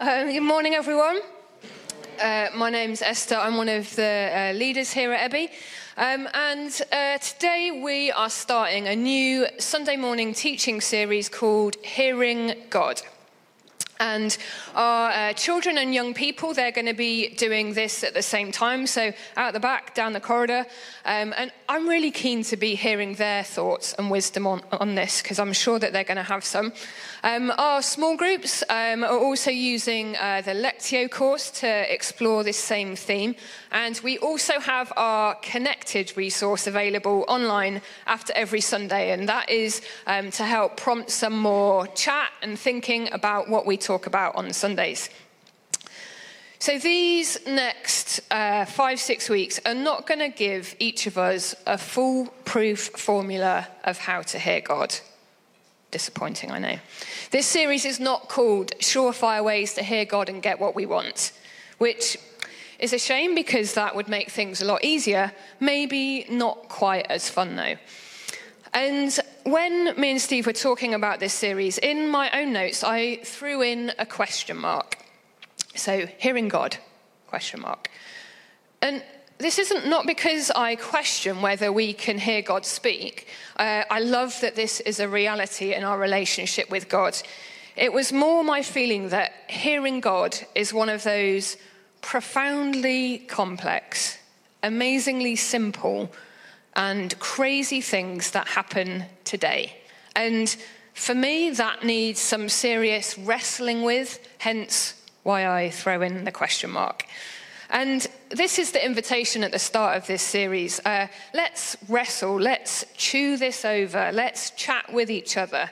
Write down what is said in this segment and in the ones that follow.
Uh, good morning, everyone. Uh, my name's Esther. I'm one of the uh, leaders here at Ebby. Um, and uh, today we are starting a new Sunday morning teaching series called Hearing God. And our uh, children and young people, they're going to be doing this at the same time. So, out the back, down the corridor. Um, and I'm really keen to be hearing their thoughts and wisdom on, on this because I'm sure that they're going to have some. Um, our small groups um, are also using uh, the Lectio course to explore this same theme. And we also have our connected resource available online after every Sunday. And that is um, to help prompt some more chat and thinking about what we talk about on Sundays. So, these next uh, five, six weeks are not going to give each of us a foolproof formula of how to hear God. Disappointing, I know. This series is not called Surefire Ways to Hear God and Get What We Want, which is a shame because that would make things a lot easier. Maybe not quite as fun, though. And when me and Steve were talking about this series, in my own notes, I threw in a question mark. So, hearing God, question mark. And this isn't not because I question whether we can hear God speak. Uh, I love that this is a reality in our relationship with God. It was more my feeling that hearing God is one of those profoundly complex, amazingly simple, and crazy things that happen today. And for me, that needs some serious wrestling with, hence why I throw in the question mark. And this is the invitation at the start of this series. Uh, let's wrestle, let's chew this over, let's chat with each other.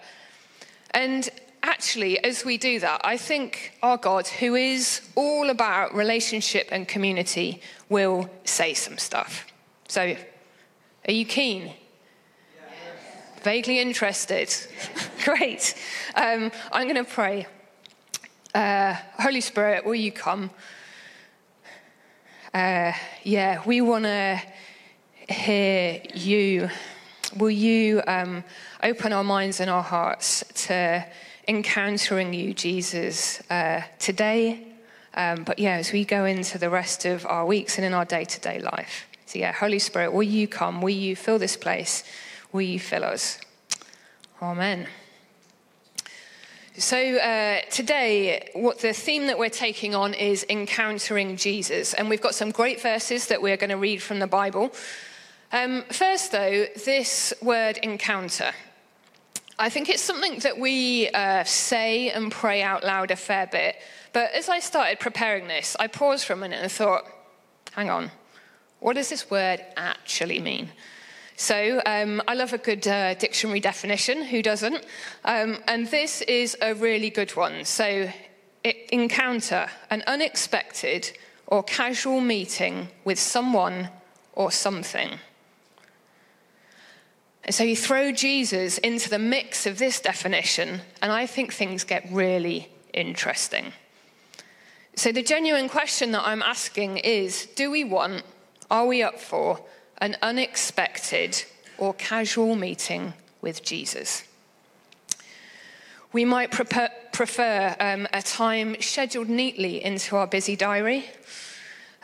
And actually, as we do that, I think our God, who is all about relationship and community, will say some stuff. So, are you keen? Vaguely interested? Great. Um, I'm going to pray. Uh, Holy Spirit, will you come? uh, yeah, we want to hear you. Will you um, open our minds and our hearts to encountering you, Jesus, uh, today? Um, but yeah, as we go into the rest of our weeks and in our day to day life. So, yeah, Holy Spirit, will you come? Will you fill this place? Will you fill us? Amen. So, uh, today, what the theme that we're taking on is encountering Jesus. And we've got some great verses that we're going to read from the Bible. Um, first, though, this word encounter. I think it's something that we uh, say and pray out loud a fair bit. But as I started preparing this, I paused for a minute and thought, hang on, what does this word actually mean? So um, I love a good uh, dictionary definition. Who doesn't? Um, and this is a really good one. So encounter an unexpected or casual meeting with someone or something. And so you throw Jesus into the mix of this definition, and I think things get really interesting. So the genuine question that I'm asking is do we want, are we up for an unexpected or casual meeting with Jesus. We might prefer um, a time scheduled neatly into our busy diary.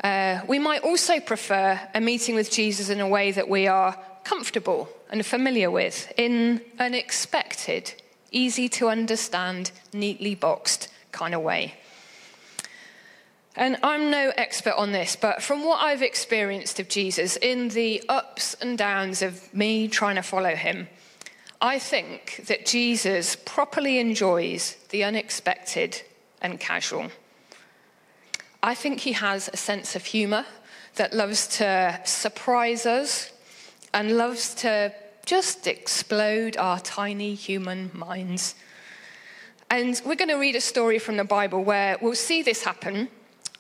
Uh, we might also prefer a meeting with Jesus in a way that we are comfortable and familiar with, in an expected, easy to understand, neatly boxed kind of way. And I'm no expert on this, but from what I've experienced of Jesus in the ups and downs of me trying to follow him, I think that Jesus properly enjoys the unexpected and casual. I think he has a sense of humor that loves to surprise us and loves to just explode our tiny human minds. And we're going to read a story from the Bible where we'll see this happen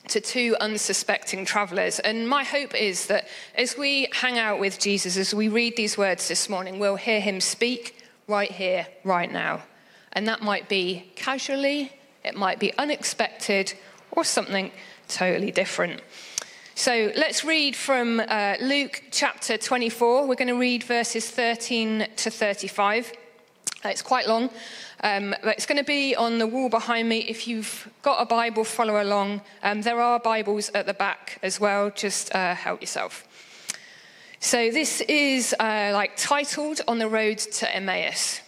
to two unsuspecting travelers. And my hope is that as we hang out with Jesus, as we read these words this morning, we'll hear him speak right here, right now. And that might be casually, it might be unexpected, or something totally different. So let's read from uh, Luke chapter 24. We're going to read verses 13 to 35. Uh, It's quite long, um, but it's going to be on the wall behind me. If you've got a Bible, follow along. Um, there are Bibles at the back as well, just uh, help yourself. So, this is uh, like titled On the Road to Emmaus.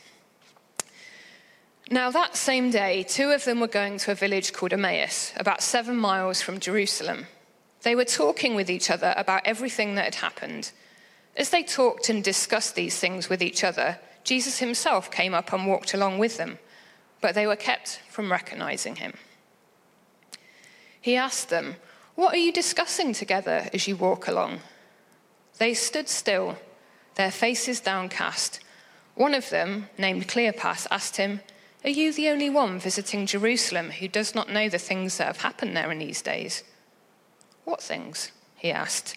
Now, that same day, two of them were going to a village called Emmaus, about seven miles from Jerusalem. They were talking with each other about everything that had happened. As they talked and discussed these things with each other, Jesus himself came up and walked along with them, but they were kept from recognizing him. He asked them, What are you discussing together as you walk along? They stood still, their faces downcast. One of them, named Cleopas, asked him, Are you the only one visiting Jerusalem who does not know the things that have happened there in these days? What things? he asked.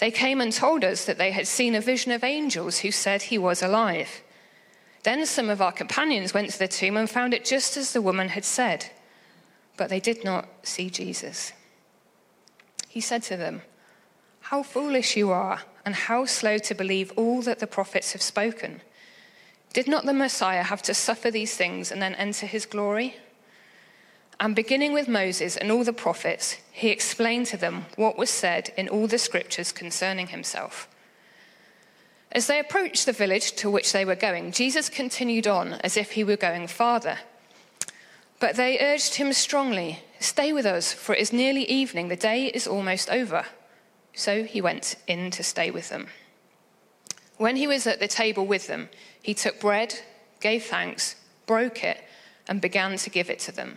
They came and told us that they had seen a vision of angels who said he was alive. Then some of our companions went to the tomb and found it just as the woman had said, but they did not see Jesus. He said to them, How foolish you are, and how slow to believe all that the prophets have spoken. Did not the Messiah have to suffer these things and then enter his glory? And beginning with Moses and all the prophets, he explained to them what was said in all the scriptures concerning himself. As they approached the village to which they were going, Jesus continued on as if he were going farther. But they urged him strongly, Stay with us, for it is nearly evening, the day is almost over. So he went in to stay with them. When he was at the table with them, he took bread, gave thanks, broke it, and began to give it to them.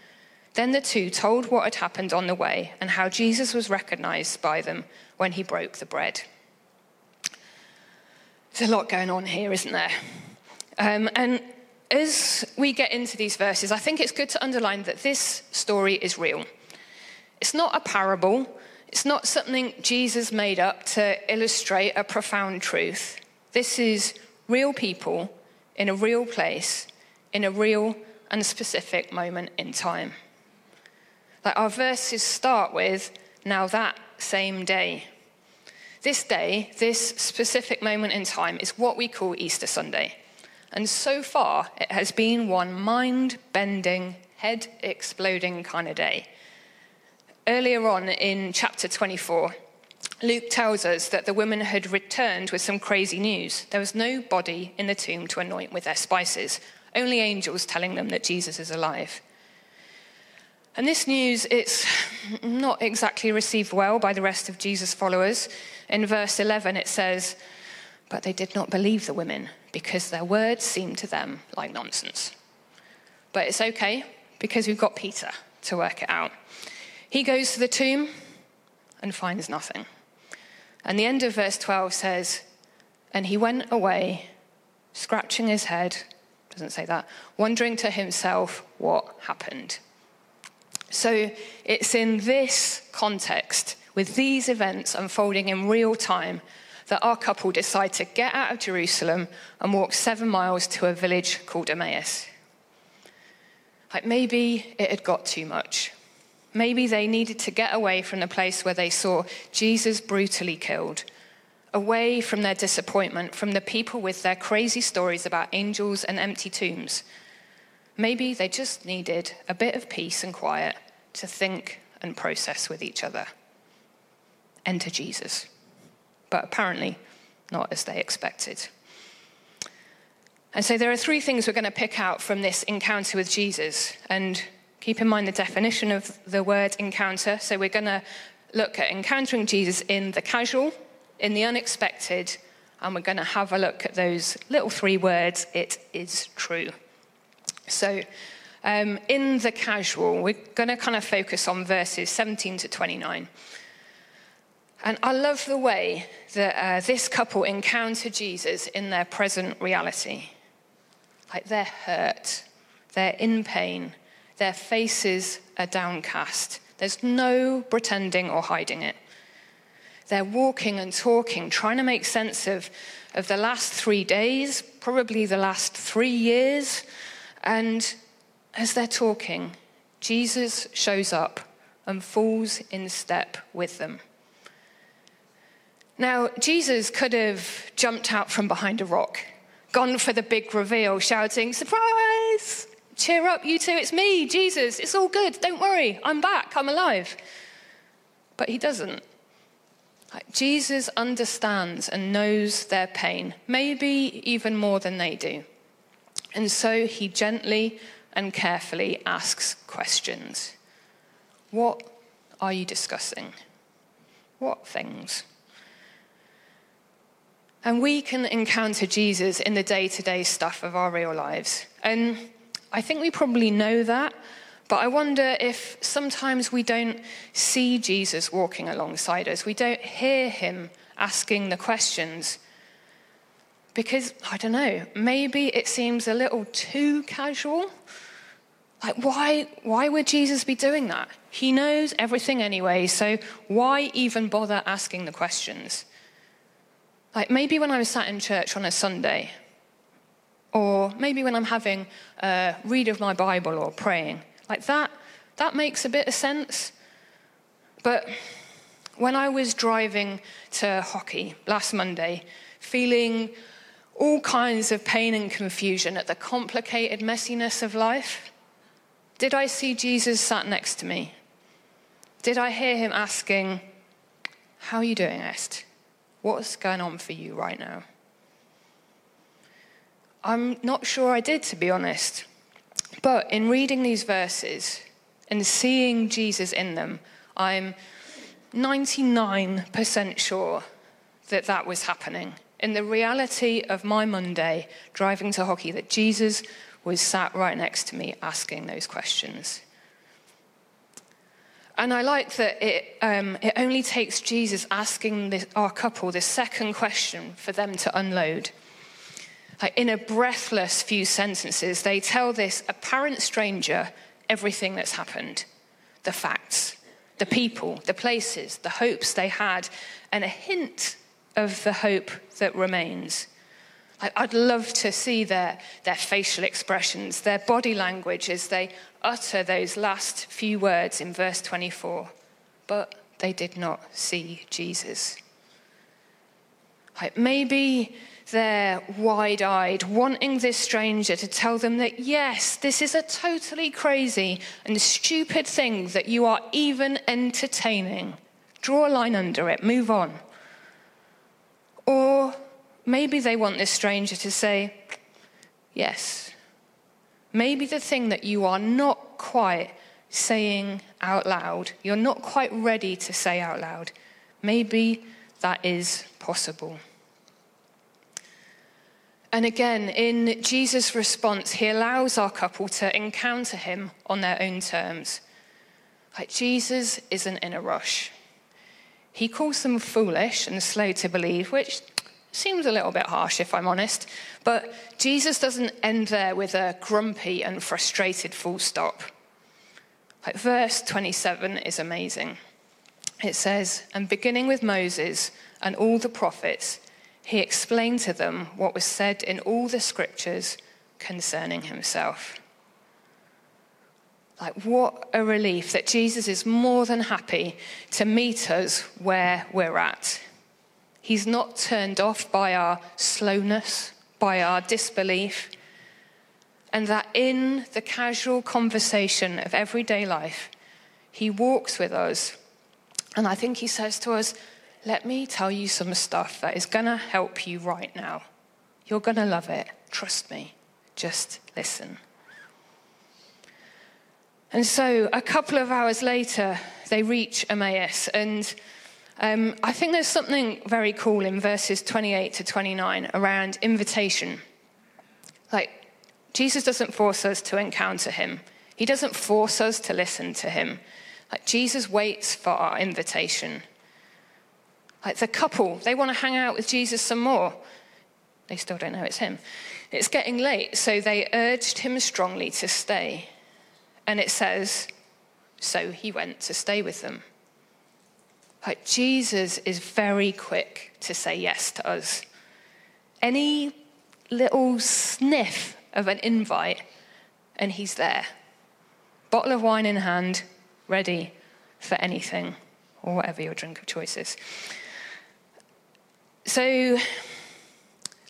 Then the two told what had happened on the way and how Jesus was recognized by them when he broke the bread. There's a lot going on here, isn't there? Um, and as we get into these verses, I think it's good to underline that this story is real. It's not a parable, it's not something Jesus made up to illustrate a profound truth. This is real people in a real place, in a real and specific moment in time. Like our verses start with, now that same day. This day, this specific moment in time, is what we call Easter Sunday. And so far, it has been one mind bending, head exploding kind of day. Earlier on in chapter 24, Luke tells us that the women had returned with some crazy news. There was no body in the tomb to anoint with their spices, only angels telling them that Jesus is alive. And this news, it's not exactly received well by the rest of Jesus' followers. In verse 11, it says, But they did not believe the women because their words seemed to them like nonsense. But it's okay because we've got Peter to work it out. He goes to the tomb and finds nothing. And the end of verse 12 says, And he went away, scratching his head, doesn't say that, wondering to himself what happened. So it's in this context, with these events unfolding in real time, that our couple decide to get out of Jerusalem and walk seven miles to a village called Emmaus. Like maybe it had got too much. Maybe they needed to get away from the place where they saw Jesus brutally killed, away from their disappointment, from the people with their crazy stories about angels and empty tombs. Maybe they just needed a bit of peace and quiet to think and process with each other. Enter Jesus. But apparently, not as they expected. And so there are three things we're going to pick out from this encounter with Jesus. And keep in mind the definition of the word encounter. So we're going to look at encountering Jesus in the casual, in the unexpected, and we're going to have a look at those little three words it is true. So, um, in the casual, we're going to kind of focus on verses 17 to 29. And I love the way that uh, this couple encounter Jesus in their present reality. Like they're hurt, they're in pain, their faces are downcast. There's no pretending or hiding it. They're walking and talking, trying to make sense of, of the last three days, probably the last three years. And as they're talking, Jesus shows up and falls in step with them. Now, Jesus could have jumped out from behind a rock, gone for the big reveal, shouting, Surprise! Cheer up, you two, it's me, Jesus, it's all good, don't worry, I'm back, I'm alive. But he doesn't. Jesus understands and knows their pain, maybe even more than they do. And so he gently and carefully asks questions. What are you discussing? What things? And we can encounter Jesus in the day to day stuff of our real lives. And I think we probably know that, but I wonder if sometimes we don't see Jesus walking alongside us. We don't hear him asking the questions. Because, I don't know, maybe it seems a little too casual. Like, why, why would Jesus be doing that? He knows everything anyway, so why even bother asking the questions? Like, maybe when I was sat in church on a Sunday, or maybe when I'm having a read of my Bible or praying, like that, that makes a bit of sense. But when I was driving to hockey last Monday, feeling all kinds of pain and confusion at the complicated messiness of life, did I see Jesus sat next to me? Did I hear him asking, How are you doing, Est? What's going on for you right now? I'm not sure I did, to be honest. But in reading these verses and seeing Jesus in them, I'm 99% sure that that was happening. In the reality of my Monday driving to hockey, that Jesus was sat right next to me asking those questions. And I like that it, um, it only takes Jesus asking this, our couple this second question for them to unload. Like in a breathless few sentences, they tell this apparent stranger everything that's happened the facts, the people, the places, the hopes they had, and a hint of the hope that remains. I'd love to see their, their facial expressions, their body language as they utter those last few words in verse 24. But they did not see Jesus. Maybe they're wide eyed, wanting this stranger to tell them that, yes, this is a totally crazy and stupid thing that you are even entertaining. Draw a line under it, move on. Or maybe they want this stranger to say, yes. Maybe the thing that you are not quite saying out loud, you're not quite ready to say out loud, maybe that is possible. And again, in Jesus' response, he allows our couple to encounter him on their own terms. Like Jesus isn't in a rush. He calls them foolish and slow to believe, which seems a little bit harsh if I'm honest. But Jesus doesn't end there with a grumpy and frustrated full stop. Like verse 27 is amazing. It says, And beginning with Moses and all the prophets, he explained to them what was said in all the scriptures concerning himself. Like, what a relief that Jesus is more than happy to meet us where we're at. He's not turned off by our slowness, by our disbelief, and that in the casual conversation of everyday life, He walks with us. And I think He says to us, let me tell you some stuff that is going to help you right now. You're going to love it. Trust me. Just listen. And so a couple of hours later, they reach Emmaus. And um, I think there's something very cool in verses 28 to 29 around invitation. Like, Jesus doesn't force us to encounter him, he doesn't force us to listen to him. Like, Jesus waits for our invitation. Like the couple, they want to hang out with Jesus some more. They still don't know it's him. It's getting late, so they urged him strongly to stay. And it says, so he went to stay with them. Like Jesus is very quick to say yes to us. Any little sniff of an invite, and he's there. Bottle of wine in hand, ready for anything or whatever your drink of choice is. So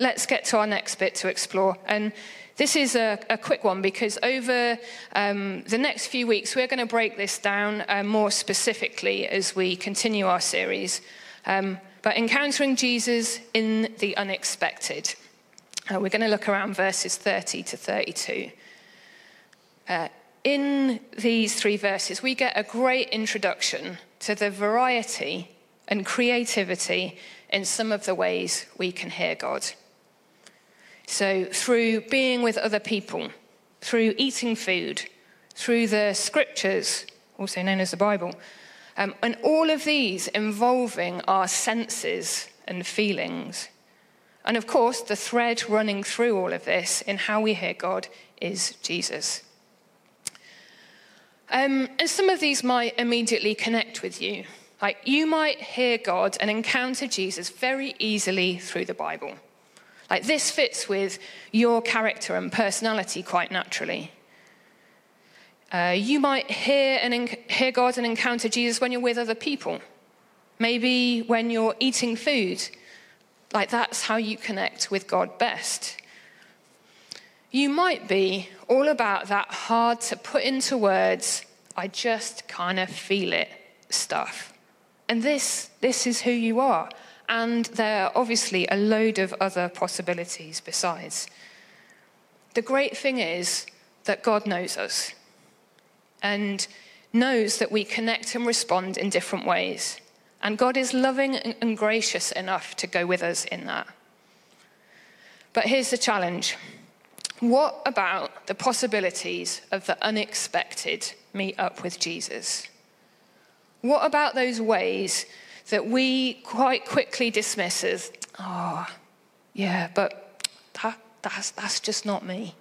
let's get to our next bit to explore. And this is a, a quick one because over um, the next few weeks, we're going to break this down uh, more specifically as we continue our series. Um, but encountering Jesus in the unexpected. Uh, we're going to look around verses 30 to 32. Uh, in these three verses, we get a great introduction to the variety and creativity in some of the ways we can hear God. So, through being with other people, through eating food, through the scriptures, also known as the Bible, um, and all of these involving our senses and feelings. And of course, the thread running through all of this in how we hear God is Jesus. Um, and some of these might immediately connect with you. Like you might hear God and encounter Jesus very easily through the Bible. Like this fits with your character and personality quite naturally. Uh, you might hear, and hear God and encounter Jesus when you're with other people. Maybe when you're eating food. Like that's how you connect with God best. You might be all about that hard to put into words, I just kind of feel it stuff. And this, this is who you are. And there are obviously a load of other possibilities besides. The great thing is that God knows us and knows that we connect and respond in different ways. And God is loving and gracious enough to go with us in that. But here's the challenge what about the possibilities of the unexpected meet up with Jesus? What about those ways that we quite quickly dismiss as, oh, yeah, but that, that's, that's just not me?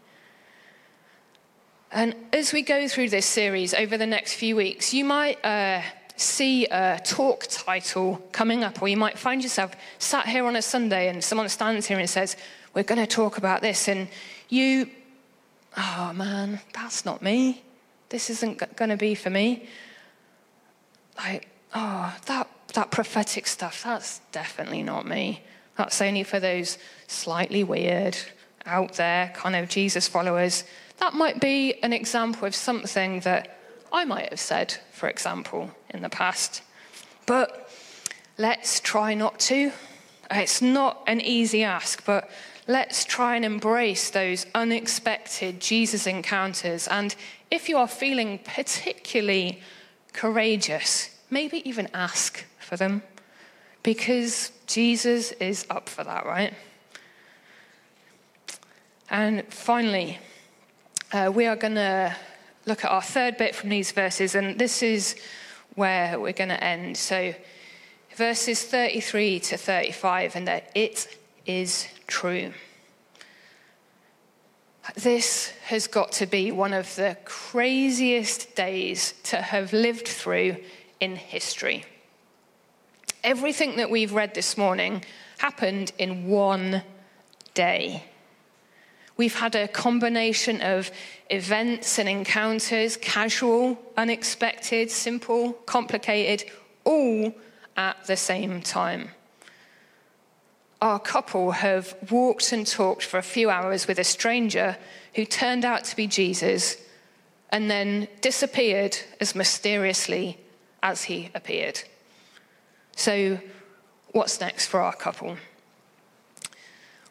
And as we go through this series over the next few weeks, you might uh, see a talk title coming up, or you might find yourself sat here on a Sunday and someone stands here and says, We're going to talk about this. And you, oh man, that's not me. This isn't going to be for me like, oh, that, that prophetic stuff, that's definitely not me. That's only for those slightly weird, out there kind of Jesus followers. That might be an example of something that I might have said, for example, in the past. But let's try not to. It's not an easy ask, but let's try and embrace those unexpected Jesus encounters. And if you are feeling particularly courageous, maybe even ask for them because Jesus is up for that, right? And finally, uh, we are going to look at our third bit from these verses, and this is where we're going to end. So, verses 33 to 35, and that it is true. This has got to be one of the craziest days to have lived through in history. Everything that we've read this morning happened in one day. We've had a combination of events and encounters, casual, unexpected, simple, complicated, all at the same time our couple have walked and talked for a few hours with a stranger who turned out to be Jesus and then disappeared as mysteriously as he appeared. So, what's next for our couple?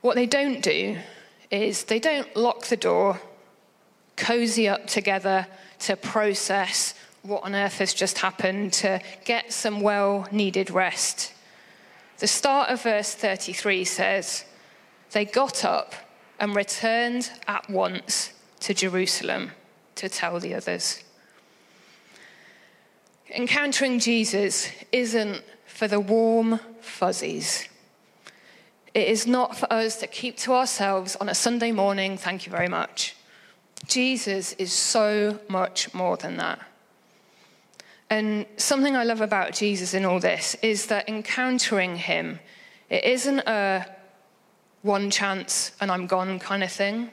What they don't do is they don't lock the door, cozy up together to process what on earth has just happened, to get some well needed rest. The start of verse 33 says, They got up and returned at once to Jerusalem to tell the others. Encountering Jesus isn't for the warm fuzzies. It is not for us to keep to ourselves on a Sunday morning, thank you very much. Jesus is so much more than that. And something I love about Jesus in all this is that encountering him, it isn't a one chance and I'm gone kind of thing.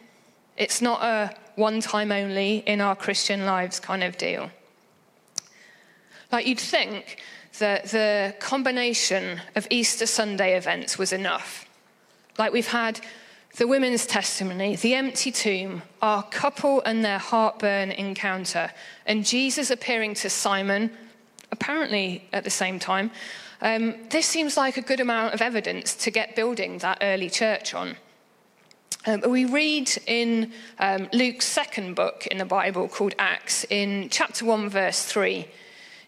It's not a one time only in our Christian lives kind of deal. Like you'd think that the combination of Easter Sunday events was enough. Like we've had the women's testimony, the empty tomb, our couple and their heartburn encounter, and Jesus appearing to Simon, apparently at the same time. Um, this seems like a good amount of evidence to get building that early church on. Um, we read in um, Luke's second book in the Bible called Acts, in chapter 1, verse 3,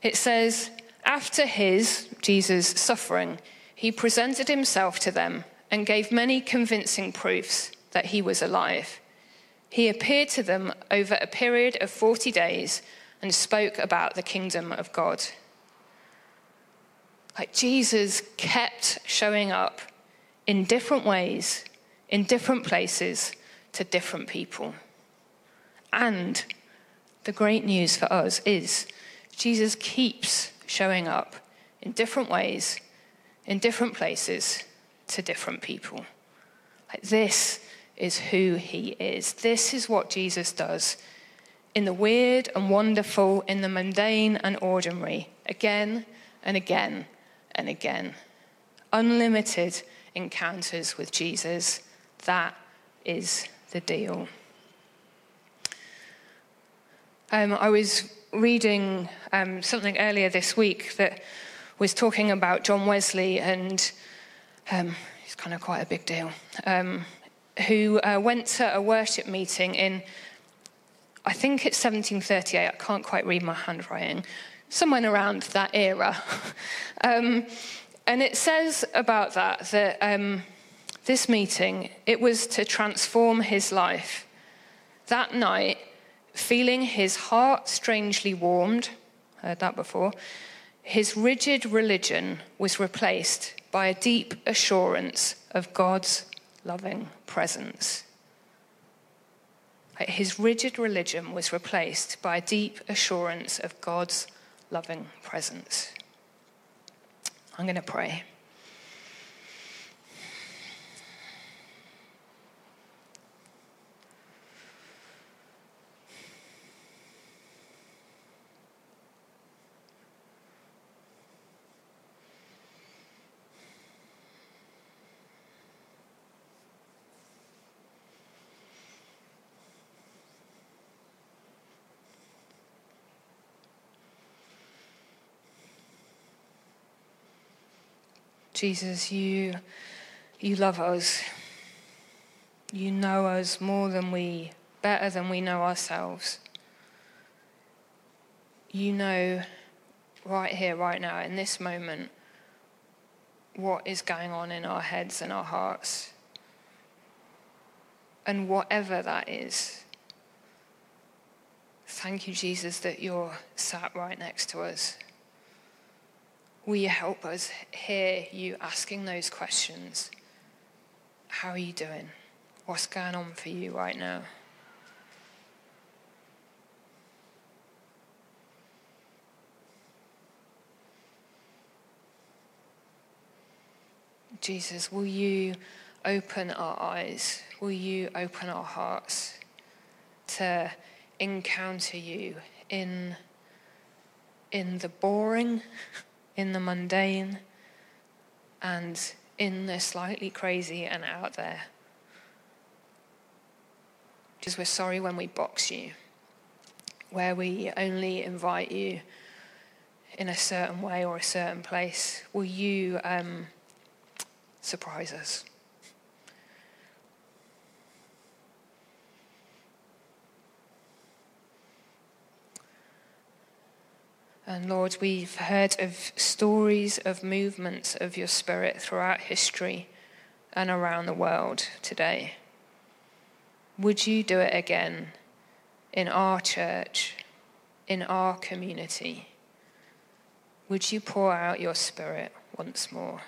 it says, After his, Jesus' suffering, he presented himself to them and gave many convincing proofs that he was alive. He appeared to them over a period of 40 days and spoke about the kingdom of God. Like Jesus kept showing up in different ways, in different places, to different people. And the great news for us is Jesus keeps showing up in different ways, in different places, to different people. Like this is who he is. This is what Jesus does in the weird and wonderful, in the mundane and ordinary, again and again and again. Unlimited encounters with Jesus. That is the deal. Um, I was reading um, something earlier this week that was talking about John Wesley and um, he's kind of quite a big deal, um, who uh, went to a worship meeting in, I think it's 1738, I can't quite read my handwriting, somewhere around that era. um, and it says about that that um, this meeting, it was to transform his life. That night, feeling his heart strangely warmed, heard that before, his rigid religion was replaced by a deep assurance of God's loving presence. His rigid religion was replaced by a deep assurance of God's loving presence. I'm going to pray. Jesus, you, you love us. You know us more than we, better than we know ourselves. You know right here, right now, in this moment, what is going on in our heads and our hearts. And whatever that is, thank you, Jesus, that you're sat right next to us. Will you help us hear you asking those questions? How are you doing? What's going on for you right now? Jesus, will you open our eyes? Will you open our hearts to encounter you in, in the boring? in the mundane and in the slightly crazy and out there. Because we're sorry when we box you, where we only invite you in a certain way or a certain place. Will you um, surprise us? And Lord, we've heard of stories of movements of your Spirit throughout history and around the world today. Would you do it again in our church, in our community? Would you pour out your Spirit once more?